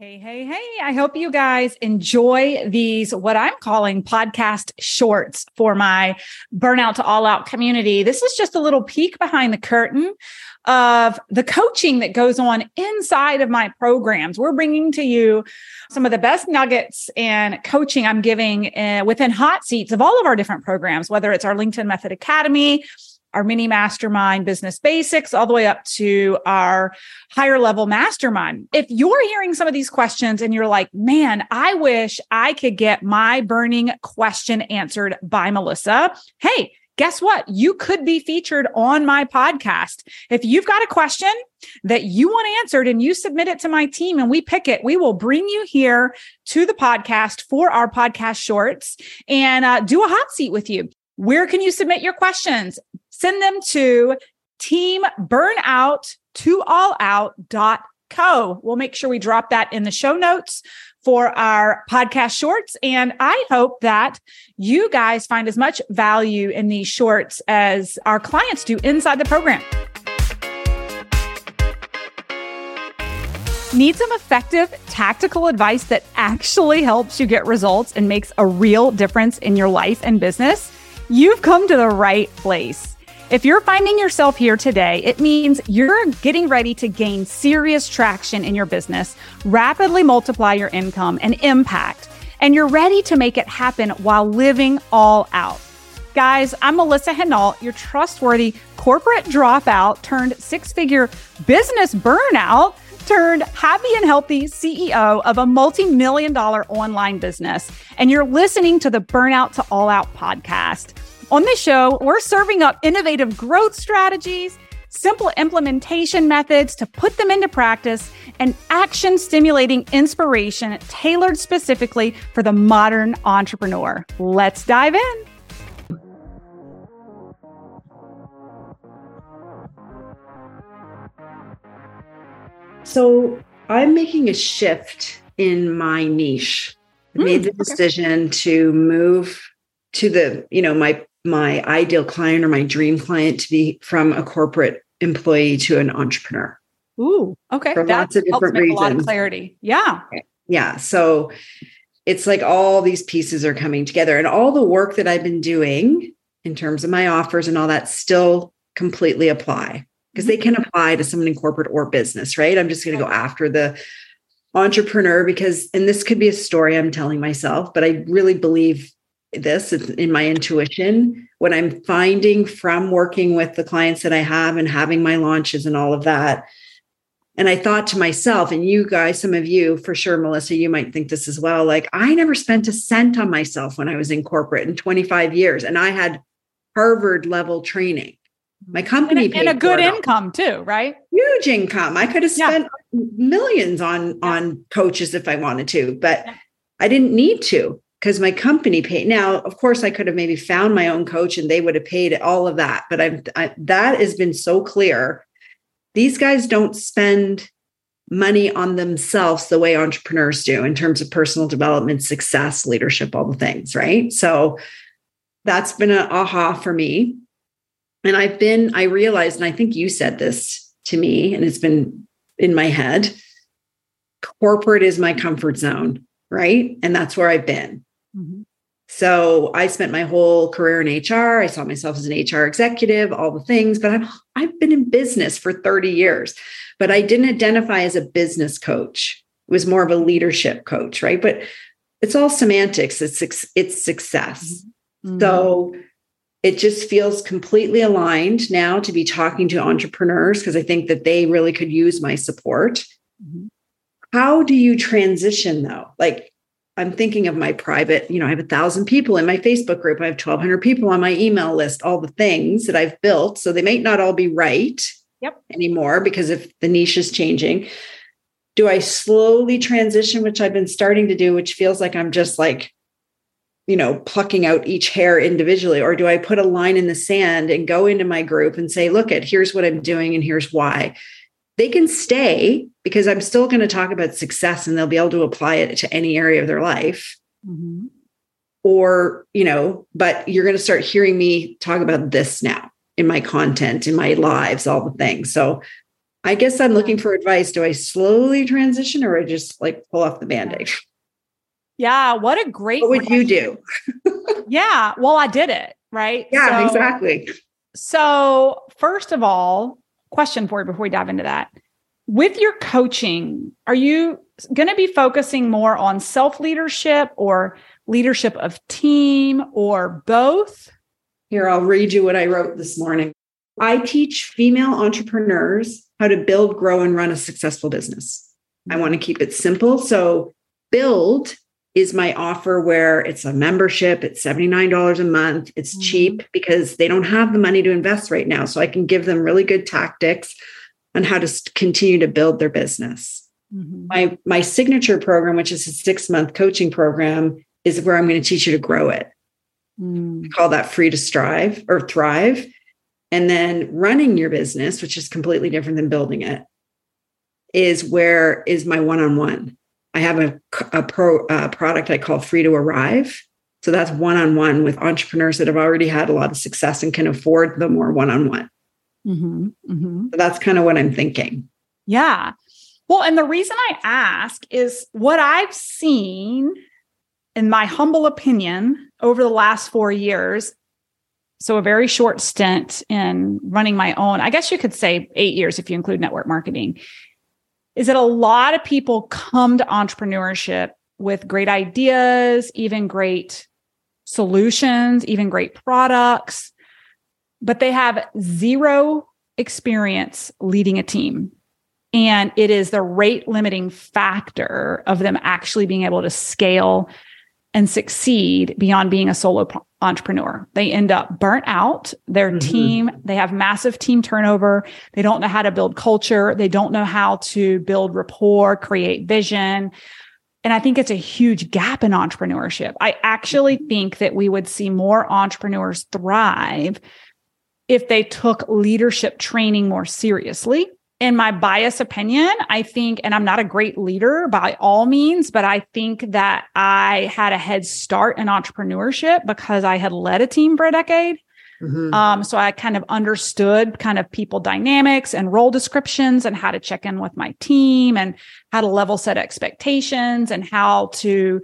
Hey, hey, hey. I hope you guys enjoy these, what I'm calling podcast shorts for my burnout to all out community. This is just a little peek behind the curtain of the coaching that goes on inside of my programs. We're bringing to you some of the best nuggets and coaching I'm giving uh, within hot seats of all of our different programs, whether it's our LinkedIn Method Academy, our mini mastermind business basics, all the way up to our higher level mastermind. If you're hearing some of these questions and you're like, man, I wish I could get my burning question answered by Melissa. Hey, guess what? You could be featured on my podcast. If you've got a question that you want answered and you submit it to my team and we pick it, we will bring you here to the podcast for our podcast shorts and uh, do a hot seat with you. Where can you submit your questions? Send them to team burnout to all out.co. We'll make sure we drop that in the show notes for our podcast shorts. And I hope that you guys find as much value in these shorts as our clients do inside the program. Need some effective tactical advice that actually helps you get results and makes a real difference in your life and business? You've come to the right place. If you're finding yourself here today, it means you're getting ready to gain serious traction in your business, rapidly multiply your income and impact, and you're ready to make it happen while living all out. Guys, I'm Melissa Henault, your trustworthy corporate dropout turned six figure business burnout turned happy and healthy CEO of a multi million dollar online business. And you're listening to the Burnout to All Out podcast. On this show, we're serving up innovative growth strategies, simple implementation methods to put them into practice, and action stimulating inspiration tailored specifically for the modern entrepreneur. Let's dive in. So I'm making a shift in my niche. I made hmm, the decision to move to the, you know, my my ideal client or my dream client to be from a corporate employee to an entrepreneur. Ooh, okay. For that lots of different reasons. A lot of clarity. Yeah. Yeah. So it's like all these pieces are coming together and all the work that I've been doing in terms of my offers and all that still completely apply because they can mm-hmm. apply to someone in corporate or business, right? I'm just going to go after the entrepreneur because, and this could be a story I'm telling myself, but I really believe this is in my intuition. What I'm finding from working with the clients that I have and having my launches and all of that. And I thought to myself, and you guys, some of you for sure, Melissa, you might think this as well. Like, I never spent a cent on myself when I was in corporate in 25 years, and I had Harvard level training. Mm-hmm. My company and a, and a good income too, right? Huge income. I could have spent yeah. millions on yeah. on coaches if I wanted to, but yeah. I didn't need to because my company paid. Now, of course, I could have maybe found my own coach and they would have paid all of that. But I've I, that has been so clear. These guys don't spend money on themselves the way entrepreneurs do in terms of personal development, success, leadership, all the things, right? So that's been an aha for me. And I've been, I realized, and I think you said this to me, and it's been in my head corporate is my comfort zone, right? And that's where I've been. Mm-hmm. So I spent my whole career in HR. I saw myself as an HR executive, all the things, but I've I've been in business for 30 years, but I didn't identify as a business coach. It was more of a leadership coach, right? But it's all semantics. It's it's success. Mm-hmm. So it just feels completely aligned now to be talking to entrepreneurs because I think that they really could use my support. Mm-hmm. How do you transition though? Like I'm thinking of my private, you know, I have a thousand people in my Facebook group. I have 1200 people on my email list, all the things that I've built. So they may not all be right yep. anymore because if the niche is changing. Do I slowly transition, which I've been starting to do, which feels like I'm just like you know, plucking out each hair individually? Or do I put a line in the sand and go into my group and say, look at here's what I'm doing and here's why? They can stay because I'm still going to talk about success and they'll be able to apply it to any area of their life. Mm-hmm. Or, you know, but you're going to start hearing me talk about this now in my content, in my lives, all the things. So I guess I'm looking for advice. Do I slowly transition or I just like pull off the band aid? Yeah. What a great. What would question. you do? yeah. Well, I did it. Right. Yeah, so, exactly. So, first of all, question for you before we dive into that. With your coaching, are you going to be focusing more on self leadership or leadership of team or both? Here, I'll read you what I wrote this morning. I teach female entrepreneurs how to build, grow, and run a successful business. I want to keep it simple. So, build is my offer where it's a membership, it's $79 a month. It's mm-hmm. cheap because they don't have the money to invest right now. So, I can give them really good tactics on how to continue to build their business. Mm-hmm. My my signature program, which is a six month coaching program, is where I'm going to teach you to grow it. Mm. call that free to strive or thrive. And then running your business, which is completely different than building it, is where is my one on one. I have a, a pro uh, product I call Free to Arrive. So that's one on one with entrepreneurs that have already had a lot of success and can afford the more one on one. That's kind of what I'm thinking. Yeah. Well, and the reason I ask is what I've seen, in my humble opinion, over the last four years. So, a very short stint in running my own, I guess you could say eight years if you include network marketing, is that a lot of people come to entrepreneurship with great ideas, even great solutions, even great products but they have zero experience leading a team. And it is the rate limiting factor of them actually being able to scale and succeed beyond being a solo entrepreneur. They end up burnt out. Their mm-hmm. team, they have massive team turnover. They don't know how to build culture. They don't know how to build rapport, create vision. And I think it's a huge gap in entrepreneurship. I actually mm-hmm. think that we would see more entrepreneurs thrive if they took leadership training more seriously. In my bias opinion, I think, and I'm not a great leader by all means, but I think that I had a head start in entrepreneurship because I had led a team for a decade. Mm-hmm. Um, so I kind of understood kind of people dynamics and role descriptions and how to check in with my team and how to level set expectations and how to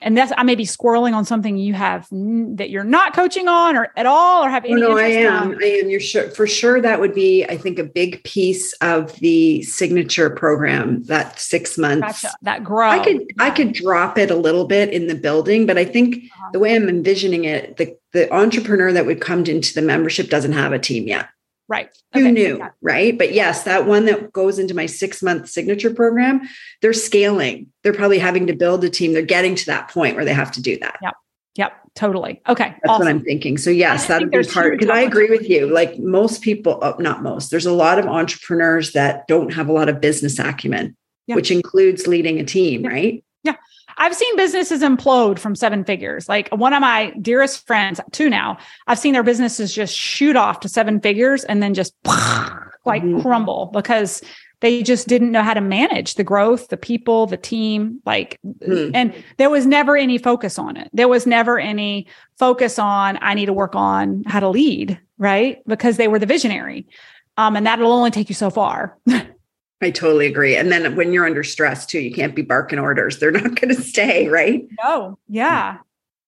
and that's I may be squirreling on something you have that you're not coaching on or at all or have any. Oh, no, I am. On. I am. You're sure for sure that would be I think a big piece of the signature program that six months gotcha. that grow. I could I could drop it a little bit in the building, but I think uh-huh. the way I'm envisioning it, the the entrepreneur that would come into the membership doesn't have a team yet. Right. Who okay. knew? Right. But yes, that one that goes into my six month signature program, they're scaling. They're probably having to build a team. They're getting to that point where they have to do that. Yep. Yep. Totally. Okay. That's awesome. what I'm thinking. So yes, that'd be part because I agree with you. Like most people, oh, not most, there's a lot of entrepreneurs that don't have a lot of business acumen, yeah. which includes leading a team, yeah. right? Yeah. I've seen businesses implode from seven figures. Like one of my dearest friends, two now, I've seen their businesses just shoot off to seven figures and then just like mm-hmm. crumble because they just didn't know how to manage the growth, the people, the team, like, mm. and there was never any focus on it. There was never any focus on, I need to work on how to lead, right? Because they were the visionary. Um, and that'll only take you so far. I totally agree. And then when you're under stress too, you can't be barking orders. They're not going to stay, right? No. Yeah.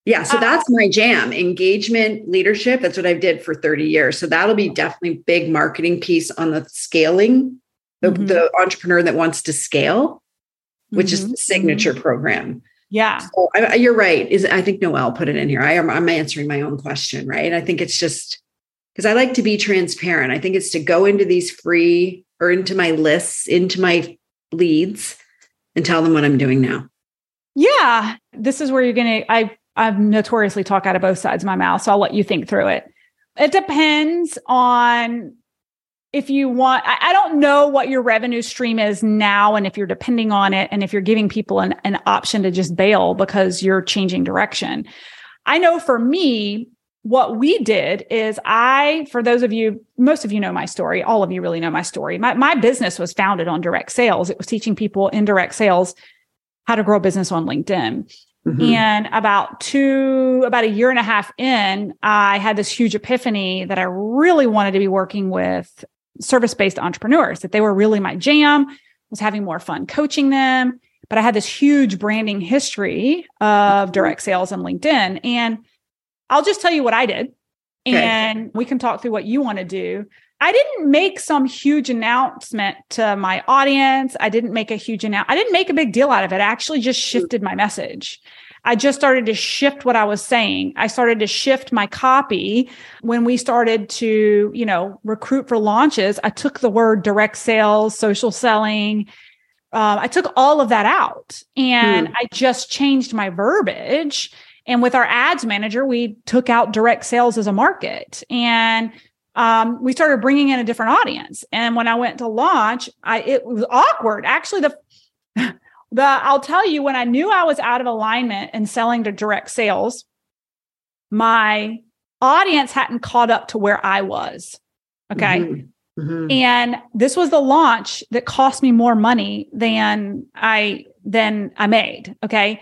Yeah. So uh, that's my jam. Engagement, leadership. That's what I did for 30 years. So that'll be definitely big marketing piece on the scaling, the, mm-hmm. the entrepreneur that wants to scale, which mm-hmm. is the mm-hmm. signature mm-hmm. program. Yeah. So I, you're right. Is I think Noelle put it in here. I am I'm answering my own question, right? I think it's just because I like to be transparent. I think it's to go into these free or into my lists, into my leads and tell them what I'm doing now. Yeah. This is where you're going to, I, I've notoriously talk out of both sides of my mouth. So I'll let you think through it. It depends on if you want, I, I don't know what your revenue stream is now and if you're depending on it and if you're giving people an, an option to just bail because you're changing direction. I know for me, what we did is I, for those of you, most of you know my story, all of you really know my story. My, my business was founded on direct sales. It was teaching people in direct sales how to grow a business on LinkedIn. Mm-hmm. And about two, about a year and a half in, I had this huge epiphany that I really wanted to be working with service based entrepreneurs, that they were really my jam, was having more fun coaching them. But I had this huge branding history of direct sales and LinkedIn. And I'll just tell you what I did. Okay. And we can talk through what you want to do. I didn't make some huge announcement to my audience. I didn't make a huge announcement. I didn't make a big deal out of it. I actually just shifted my message. I just started to shift what I was saying. I started to shift my copy when we started to, you know, recruit for launches. I took the word direct sales, social selling. Um, I took all of that out and mm. I just changed my verbiage. And with our ads manager, we took out direct sales as a market and um, we started bringing in a different audience. And when I went to launch, I it was awkward. Actually, the the I'll tell you when I knew I was out of alignment and selling to direct sales, my audience hadn't caught up to where I was. Okay. Mm-hmm. Mm-hmm. And this was the launch that cost me more money than I than I made. Okay.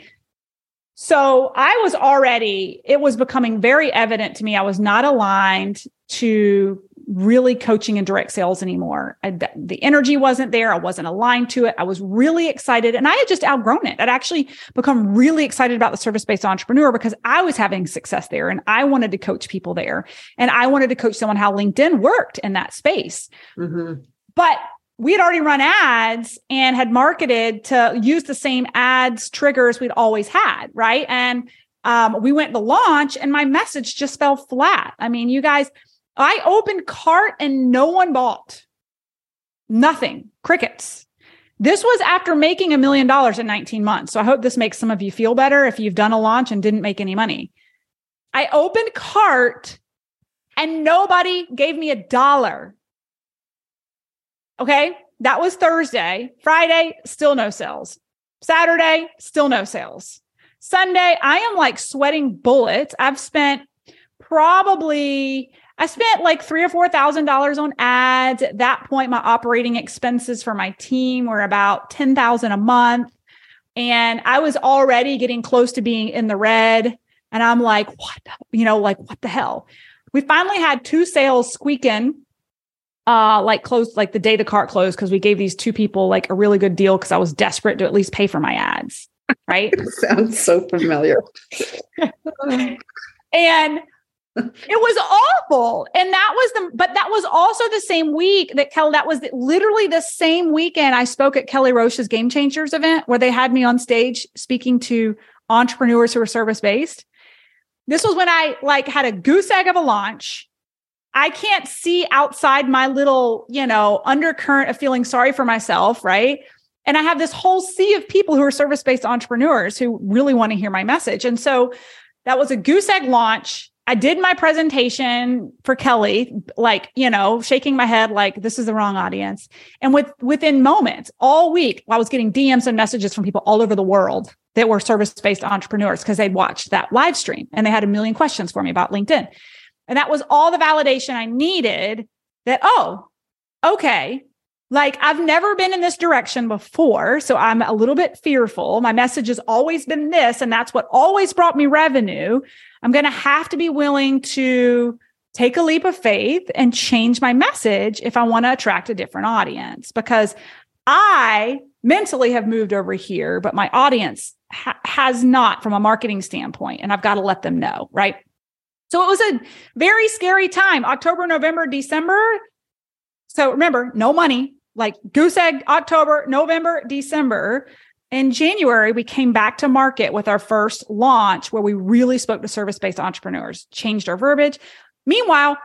So I was already, it was becoming very evident to me I was not aligned to really coaching and direct sales anymore. I, the energy wasn't there. I wasn't aligned to it. I was really excited and I had just outgrown it. I'd actually become really excited about the service based entrepreneur because I was having success there and I wanted to coach people there. And I wanted to coach someone how LinkedIn worked in that space. Mm-hmm. But we had already run ads and had marketed to use the same ads triggers we'd always had. Right. And um, we went to launch and my message just fell flat. I mean, you guys, I opened cart and no one bought. Nothing. Crickets. This was after making a million dollars in 19 months. So I hope this makes some of you feel better if you've done a launch and didn't make any money. I opened cart and nobody gave me a dollar. Okay. That was Thursday. Friday, still no sales. Saturday, still no sales. Sunday, I am like sweating bullets. I've spent probably I spent like three or four thousand dollars on ads. At that point, my operating expenses for my team were about ten thousand a month, and I was already getting close to being in the red. And I'm like, what? You know, like what the hell? We finally had two sales squeaking, uh, like close, like the day the cart closed, because we gave these two people like a really good deal because I was desperate to at least pay for my ads. Right? sounds so familiar. and it was awful. And that was the, but that was also the same week that Kelly, that was literally the same weekend I spoke at Kelly Roach's Game Changers event where they had me on stage speaking to entrepreneurs who are service based. This was when I like had a goose egg of a launch. I can't see outside my little, you know, undercurrent of feeling sorry for myself, right? And I have this whole sea of people who are service based entrepreneurs who really want to hear my message. And so that was a goose egg launch I did my presentation for Kelly, like, you know, shaking my head like this is the wrong audience. And with within moments, all week, I was getting DMs and messages from people all over the world that were service-based entrepreneurs because they'd watched that live stream and they had a million questions for me about LinkedIn. And that was all the validation I needed that, oh, okay, like I've never been in this direction before. So I'm a little bit fearful. My message has always been this, and that's what always brought me revenue. I'm going to have to be willing to take a leap of faith and change my message if I want to attract a different audience because I mentally have moved over here, but my audience ha- has not from a marketing standpoint. And I've got to let them know. Right. So it was a very scary time October, November, December. So remember, no money, like goose egg October, November, December. In January, we came back to market with our first launch where we really spoke to service based entrepreneurs, changed our verbiage. Meanwhile,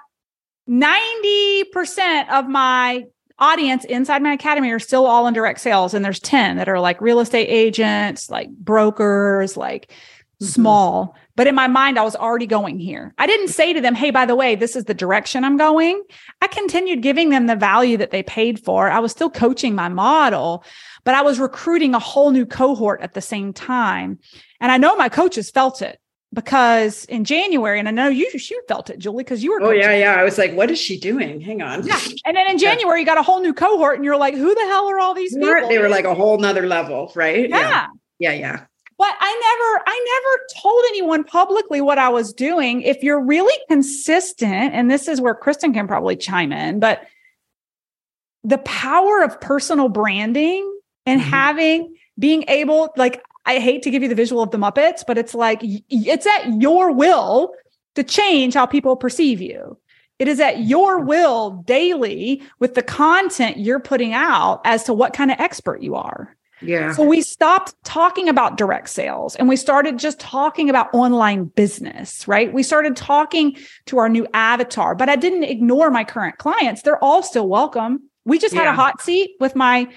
90% of my audience inside my academy are still all in direct sales. And there's 10 that are like real estate agents, like brokers, like mm-hmm. small. But in my mind, I was already going here. I didn't say to them, hey, by the way, this is the direction I'm going. I continued giving them the value that they paid for. I was still coaching my model, but I was recruiting a whole new cohort at the same time. And I know my coaches felt it because in January, and I know you you felt it, Julie, because you were. Oh yeah, yeah. I was like, what is she doing? Hang on. Yeah. And then in January, you got a whole new cohort, and you're like, who the hell are all these people? They were like a whole nother level, right? Yeah. Yeah. Yeah. yeah. But I never, I never told anyone publicly what I was doing. If you're really consistent, and this is where Kristen can probably chime in, but the power of personal branding and mm-hmm. having being able like I hate to give you the visual of the Muppets, but it's like it's at your will to change how people perceive you. It is at your will daily with the content you're putting out as to what kind of expert you are. Yeah. So we stopped talking about direct sales and we started just talking about online business, right? We started talking to our new avatar, but I didn't ignore my current clients. They're all still welcome. We just had a hot seat with my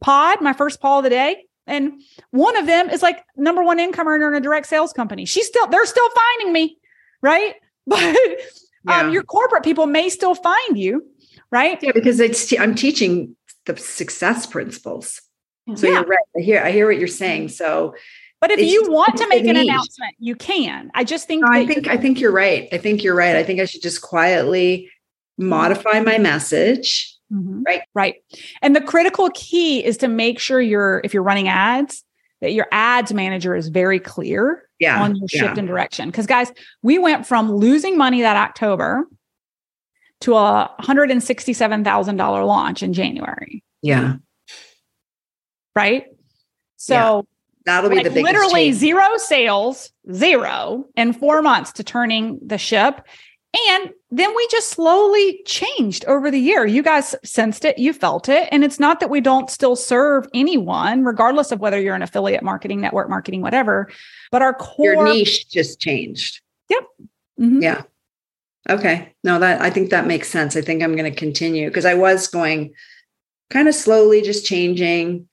pod, my first poll of the day. And one of them is like number one income earner in a direct sales company. She's still, they're still finding me, right? But um, yeah. um, your corporate people may still find you, right? Yeah, because it's I'm teaching the success principles. So yeah. you're right. I hear I hear what you're saying. So but if you want to make an announcement, you can. I just think no, I think I think you're right. I think you're right. I think I should just quietly modify my message Mm-hmm. Right. Right. And the critical key is to make sure you're, if you're running ads, that your ads manager is very clear yeah, on your shift yeah. in direction. Because guys, we went from losing money that October to a $167,000 launch in January. Yeah. Right. So yeah. that'll be like the biggest literally change. zero sales, zero in four months to turning the ship. And then we just slowly changed over the year. You guys sensed it, you felt it. And it's not that we don't still serve anyone, regardless of whether you're an affiliate marketing, network marketing, whatever. But our core Your niche just changed. Yep. Mm-hmm. Yeah. Okay. No, that I think that makes sense. I think I'm going to continue because I was going kind of slowly, just changing.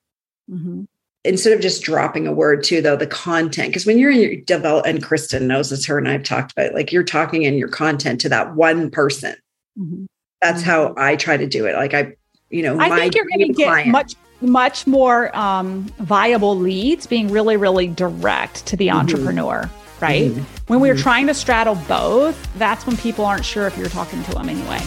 Mm-hmm instead of just dropping a word too though the content because when you're in your develop and kristen knows this her and i've talked about it, like you're talking in your content to that one person mm-hmm. that's mm-hmm. how i try to do it like i you know i think you're going to get client. much much more um, viable leads being really really direct to the mm-hmm. entrepreneur right mm-hmm. when we're mm-hmm. trying to straddle both that's when people aren't sure if you're talking to them anyway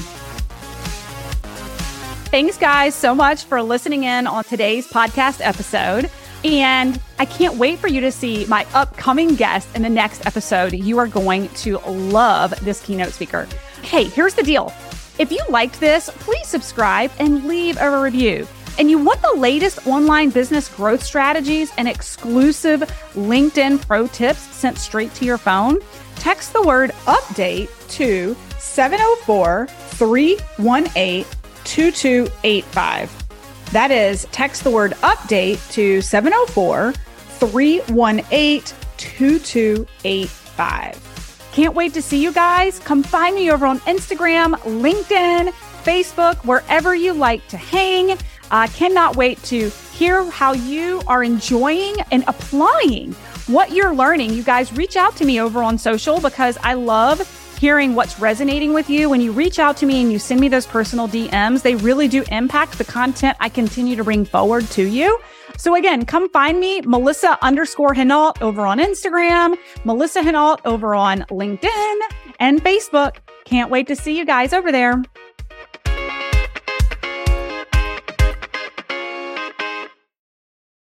Thanks, guys, so much for listening in on today's podcast episode. And I can't wait for you to see my upcoming guest in the next episode. You are going to love this keynote speaker. Hey, here's the deal. If you liked this, please subscribe and leave a review. And you want the latest online business growth strategies and exclusive LinkedIn pro tips sent straight to your phone? Text the word update to 704 318 2285. That is, text the word update to 704 318 2285. Can't wait to see you guys. Come find me over on Instagram, LinkedIn, Facebook, wherever you like to hang. I uh, cannot wait to hear how you are enjoying and applying what you're learning. You guys reach out to me over on social because I love hearing what's resonating with you. When you reach out to me and you send me those personal DMs, they really do impact the content I continue to bring forward to you. So again, come find me, Melissa underscore Henault over on Instagram, Melissa Henault over on LinkedIn and Facebook. Can't wait to see you guys over there.